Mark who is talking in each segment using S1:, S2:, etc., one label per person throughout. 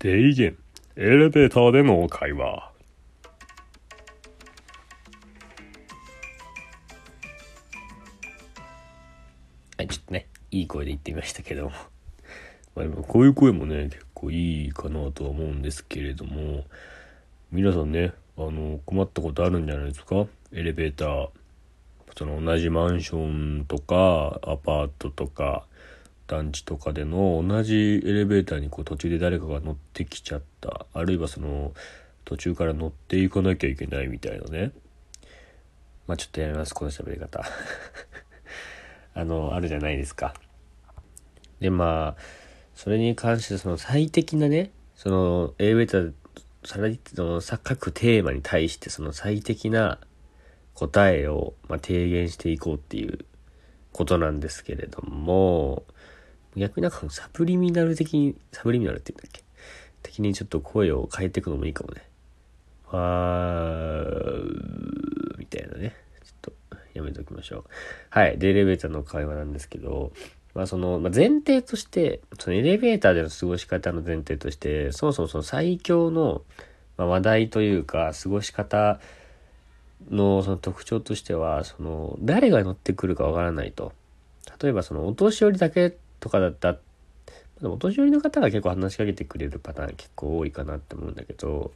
S1: 提言エレベーターでの会話。はいちょっとねいい声で言ってみましたけども。まあでもこういう声もね結構いいかなとは思うんですけれども。皆さんねあの困ったことあるんじゃないですか？エレベーター。その同じマンションとかアパートとか団地とかでの同じエレベーターにこう途中で誰かが乗ってきちゃった。あるいはその途中から乗っていかなきゃいけないみたいなね。まあちょっとやめます。この喋り方。あのあるじゃないですか。でまあそれに関してその最適なねそのエレベーターさらにその各テーマに対してその最適な答えを、ま、提言していこうっていうことなんですけれども逆になんかサプリミナル的に、サプリミナルって言うんだっけ？的にちょっと声を変えていくのもいいかもね。わー、みたいなね。ちょっとやめときましょう。はい。で、エレベーターの会話なんですけど、まあその、まあ、前提として、そのエレベーターでの過ごし方の前提として、そもそもその最強の、ま話題というか、過ごし方のその特徴としては、その、誰が乗ってくるかわからないと。例えばそのお年寄りだけとかだった。お年寄りの方が結構話しかけてくれるパターン結構多いかなって思うんだけど。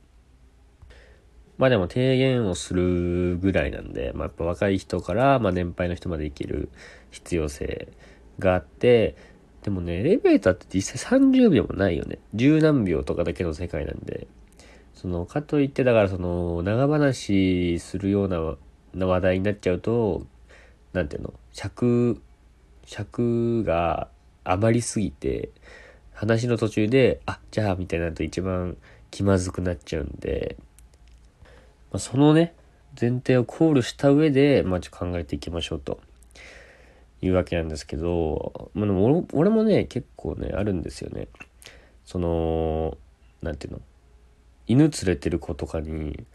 S1: まあでも提言をするぐらいなんで、まあ、やっぱ若い人から、まあ、年配の人まで生きる必要性があってでもねエレベーターって実際30秒もないよね。十何秒とかだけの世界なんで。そのかといってだからその長話するような話題になっちゃうと何ていうの？尺尺が余りすぎて、話の途中で、あ、じゃあ、みたいになると一番気まずくなっちゃうんで、まあ、そのね、前提を考慮した上で、まあ、ちょっと考えていきましょうと。いうわけなんですけど、まあ、でも俺もね、結構ね、あるんですよね。その、なんていうの？犬連れてる子とかに、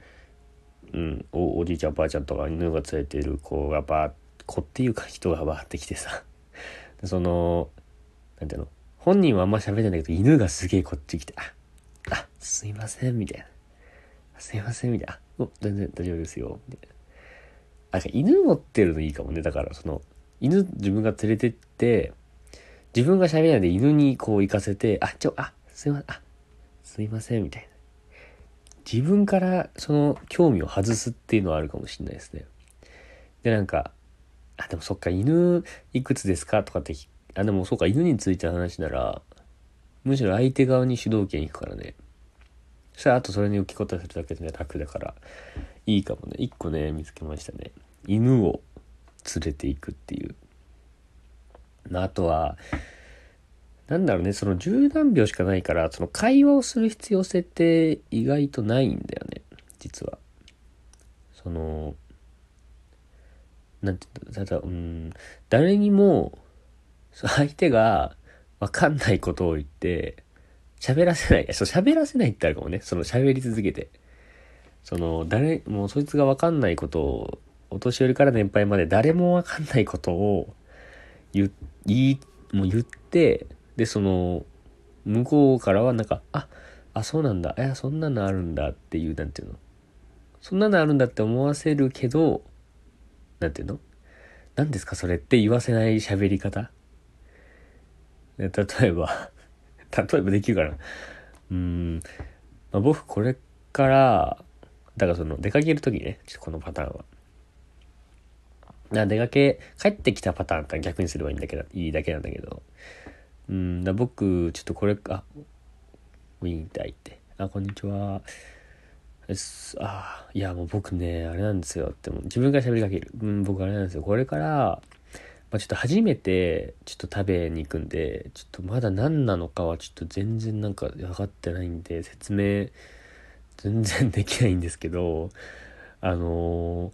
S1: うん、おおじいちゃんおばあちゃんとか犬が連れてる子がバー子っていうか人がバーってきてさ。そのなんていうの？本人はあんま喋れないけど、犬がすげえこっち来て、あ、あ、すいません、みたいな。すいません、みたいな。お、全然大丈夫ですよ、みたいな。あ、犬持ってるのいいかもね。だから、その、犬自分が連れてって、自分が喋れないで犬にこう行かせて、あ、ちょ、あ、すいません、あ、すいません、みたいな。自分からその興味を外すっていうのはあるかもしれないですね。で、なんか、あ、でもそっか、犬いくつですか？とかってあ、でもそうか、犬について話なら、むしろ相手側に主導権行くからね。そしたらあとそれに受け答えするだけで楽だから、いいかもね。一個ね、見つけましたね。犬を連れていくっていう。あとは、なんだろうね、その十何秒しかないから、その会話をする必要性って意外とないんだよね、実は。その、なんて、ただ、うん、誰にも相手がわかんないことを言って、喋らせない。そう、喋らせないってあるかもね。その喋り続けて。その、誰、もうそいつがわかんないことを、お年寄りから年配まで誰もわかんないことを言、言、もう言って、で、その、向こうからはなんか、あ、あ、そうなんだ。いや、そんなのあるんだっていう、なんていうの。そんなのあるんだって思わせるけど、なんていうの何ですかそれって言わせない喋り方例えば 例えばできるかなうん、まあ、僕これから、だからその出かける時ね、ちょっとこのパターンは。な出かけ、帰ってきたパターンから逆にすればいいんだけど、いいだけなんだけど。うん、だ僕、ちょっとこれ、あ、ウィーンって入って。あ、こんにちは。あ、いや、もう僕ね、あれなんですよって、も自分から喋りかける。うん、僕あれなんですよ。これから、まあ、ちょっと初めてちょっと食べに行くんでちょっとまだ何なのかはちょっと全然なんか分かってないんで説明全然できないんですけどあの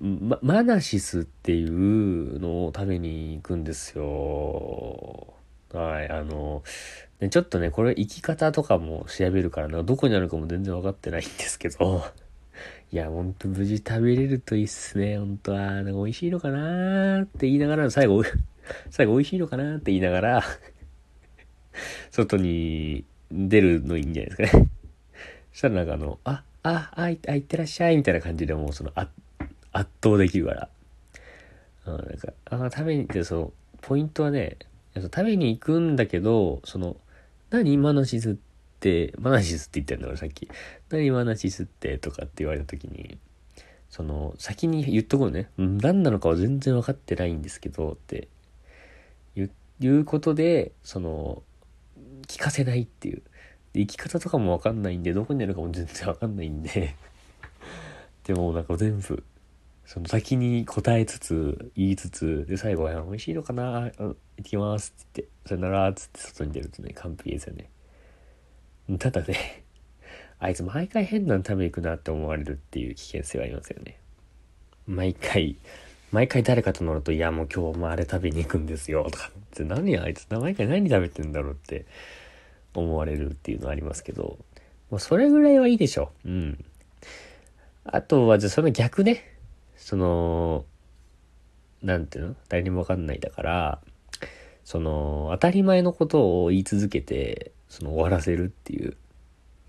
S1: ま、マナシスっていうのを食べに行くんですよ。はい、あの、ね、ちょっとね、これ生き方とかも調べるからな、どこにあるかも全然分かってないんですけど、いや、ほんと無事食べれるといいっすね、ほんとは。なんか美味しいのかなーって言いながら、最後、最後美味しいのかなって言いながら 外に出るのいいんじゃないですかね。そしたらなんかあの、あ、あ、あ、いあいってらっしゃいみたいな感じでもうそのあ圧倒できるから。あなんか、あ食べに行って、その、ポイントはね、食べに行くんだけど、その、何マナシスって、マナシスって言ったんだからさっき。何マナシスってとかって言われた時に、その、先に言っとこうね。何なのかは全然分かってないんですけど、っていうことで、その、聞かせないっていう。で、生き方とかも分かんないんで、どこにあるかも全然分かんないんで でもなんか全部、その先に答えつつ、言いつつ、で、最後は、美味しいのかな行ってきますって言って、さよならっつって外に出るとね、完璧ですよね。ただね、あいつ毎回変なの食べに行くなって思われるっていう危険性はありますよね。毎回、毎回誰かと乗ると、いやもう今日もあれ食べに行くんですよとかって、何あいつ、毎回何食べてんだろうって思われるっていうのはありますけど、もうそれぐらいはいいでしょ。うん。あとは、じゃあその逆ね。その、なんていうの？誰にもわかんないだから、その、当たり前のことを言い続けて、その終わらせるっていう、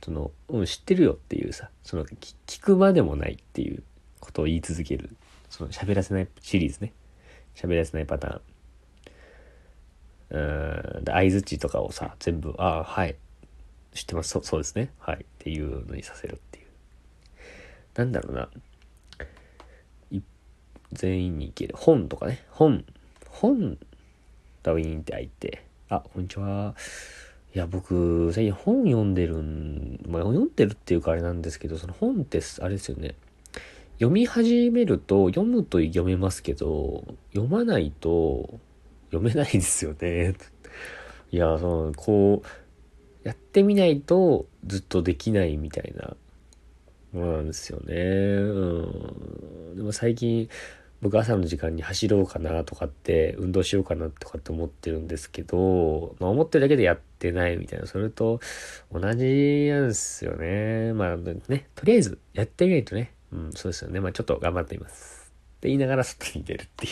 S1: その、うん、知ってるよっていうさ、その、聞くまでもないっていうことを言い続ける。その、喋らせないシリーズね。喋らせないパターン。うん、相づちとかをさ、全部、ああ、はい。知ってます。そそうですね。はい。っていうのにさせるっていう。なんだろうな。全員に行ける。本とかね。本。本、ダウィーンって開いて、あ、こんにちは。いや、僕、最近本読んでるん、まあ、読んでるっていうかあれなんですけど、その本って、あれですよね。読み始めると、読むと読めますけど、読まないと、読めないですよね。いや、その、こう、やってみないとずっとできないみたいなものなんですよね。うん。でも最近、僕朝の時間に走ろうかなとかって、運動しようかなとかって思ってるんですけど、まあ思ってるだけでやってないみたいな、それと同じなんですよね。まあね、とりあえずやってみないとね、うん、そうですよね。まあちょっと頑張っています。って言いながら外に出るってい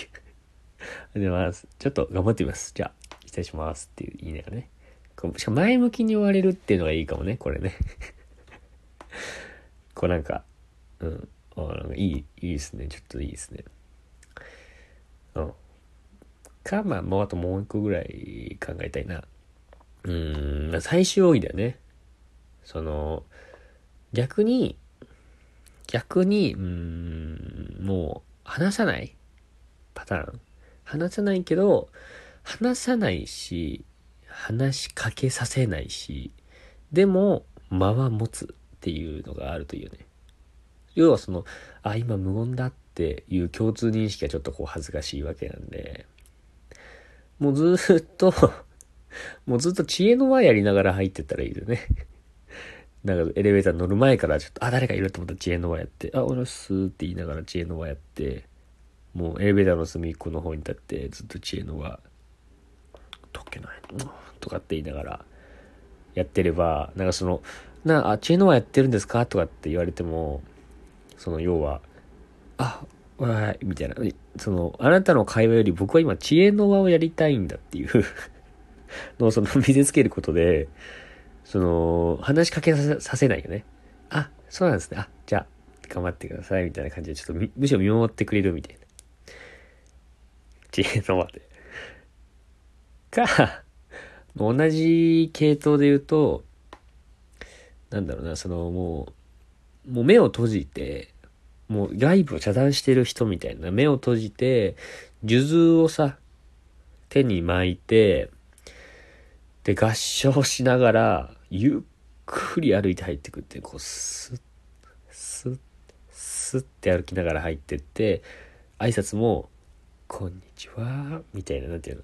S1: う。で、まあ、ちょっと頑張ってみます。じゃあ、失礼しますっていう言いながらね。しかも前向きに終われるっていうのがいいかもね、これね。こうなんか、うん。あなんかいい、いいですね。ちょっといいですね。うん。か、まあ、もうあともう一個ぐらい考えたいな。うん、最終奥義だよね。その、逆に、逆に、うん、もう、話さないパターン。話さないけど、話さないし、話しかけさせないし、でも、間は持つっていうのがあるというね。要はその、あ、今無言だっていう共通認識がちょっとこう恥ずかしいわけなんで、もうずっと もうずっと知恵の輪やりながら入ってったらいいよね。なんかエレベーター乗る前からちょっと、あ、誰かいると思ったら知恵の輪やって、あ、俺っすって言いながら知恵の輪やって、もうエレベーターの隅っこの方に立ってずっと知恵の輪、解けないとかって言いながらやってれば、なんかその、な、あ、知恵の輪やってるんですか？とかって言われても、その要は、あ、わい、みたいな。その、あなたの会話より僕は今知恵の輪をやりたいんだっていうのをその見せつけることで、その、話しかけさせないよね。あ、そうなんですね。あ、じゃあ、頑張ってください、みたいな感じで、ちょっとむしろ見守ってくれるみたいな。知恵の輪で。か、同じ系統で言うと、なんだろうな、そのもう、もう目を閉じて、もう外部を遮断してる人みたいな目を閉じて、数珠をさ、手に巻いて、で、合唱しながら、ゆっくり歩いて入ってくって、こう、スッ、スッ、スッって歩きながら入ってって、挨拶も、こんにちは、みたいな、なんていうの？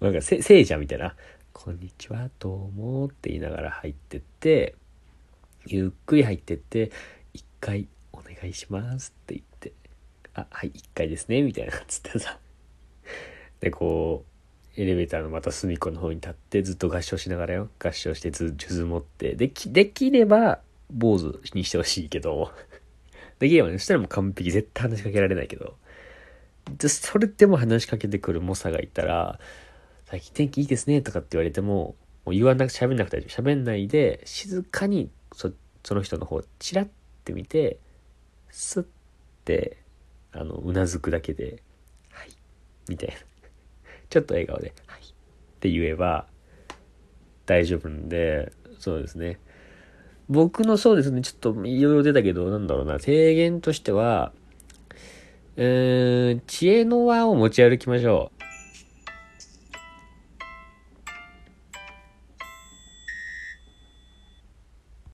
S1: なんかせ、聖者みたいな、こんにちは、どうもって言いながら入ってって、ゆっくり入ってって、回お願いしますって言って、あ、はい、一回ですね、みたいな、つってさ。で、こう、エレベーターのまた隅っこの方に立ってずっと合唱しながらよ。合唱してず、数珠持って。でき、できれば、坊主にしてほしいけど、できればね、そしたらもう完璧、絶対話しかけられないけど、で、それでも話しかけてくる猛者がいたら、最近天気いいですねとかって言われても、もう言わなく、喋んなくて大丈夫。喋んないで、静かにそ、その人の方、チラッて見て、スッて、あの、うなずくだけで、はい、みたいな。ちょっと笑顔で、はい、って言えば、大丈夫なんで、そうですね。僕のそうですね、ちょっといろいろ出たけど、なんだろうな、提言としては、うーん、知恵の輪を持ち歩きましょう。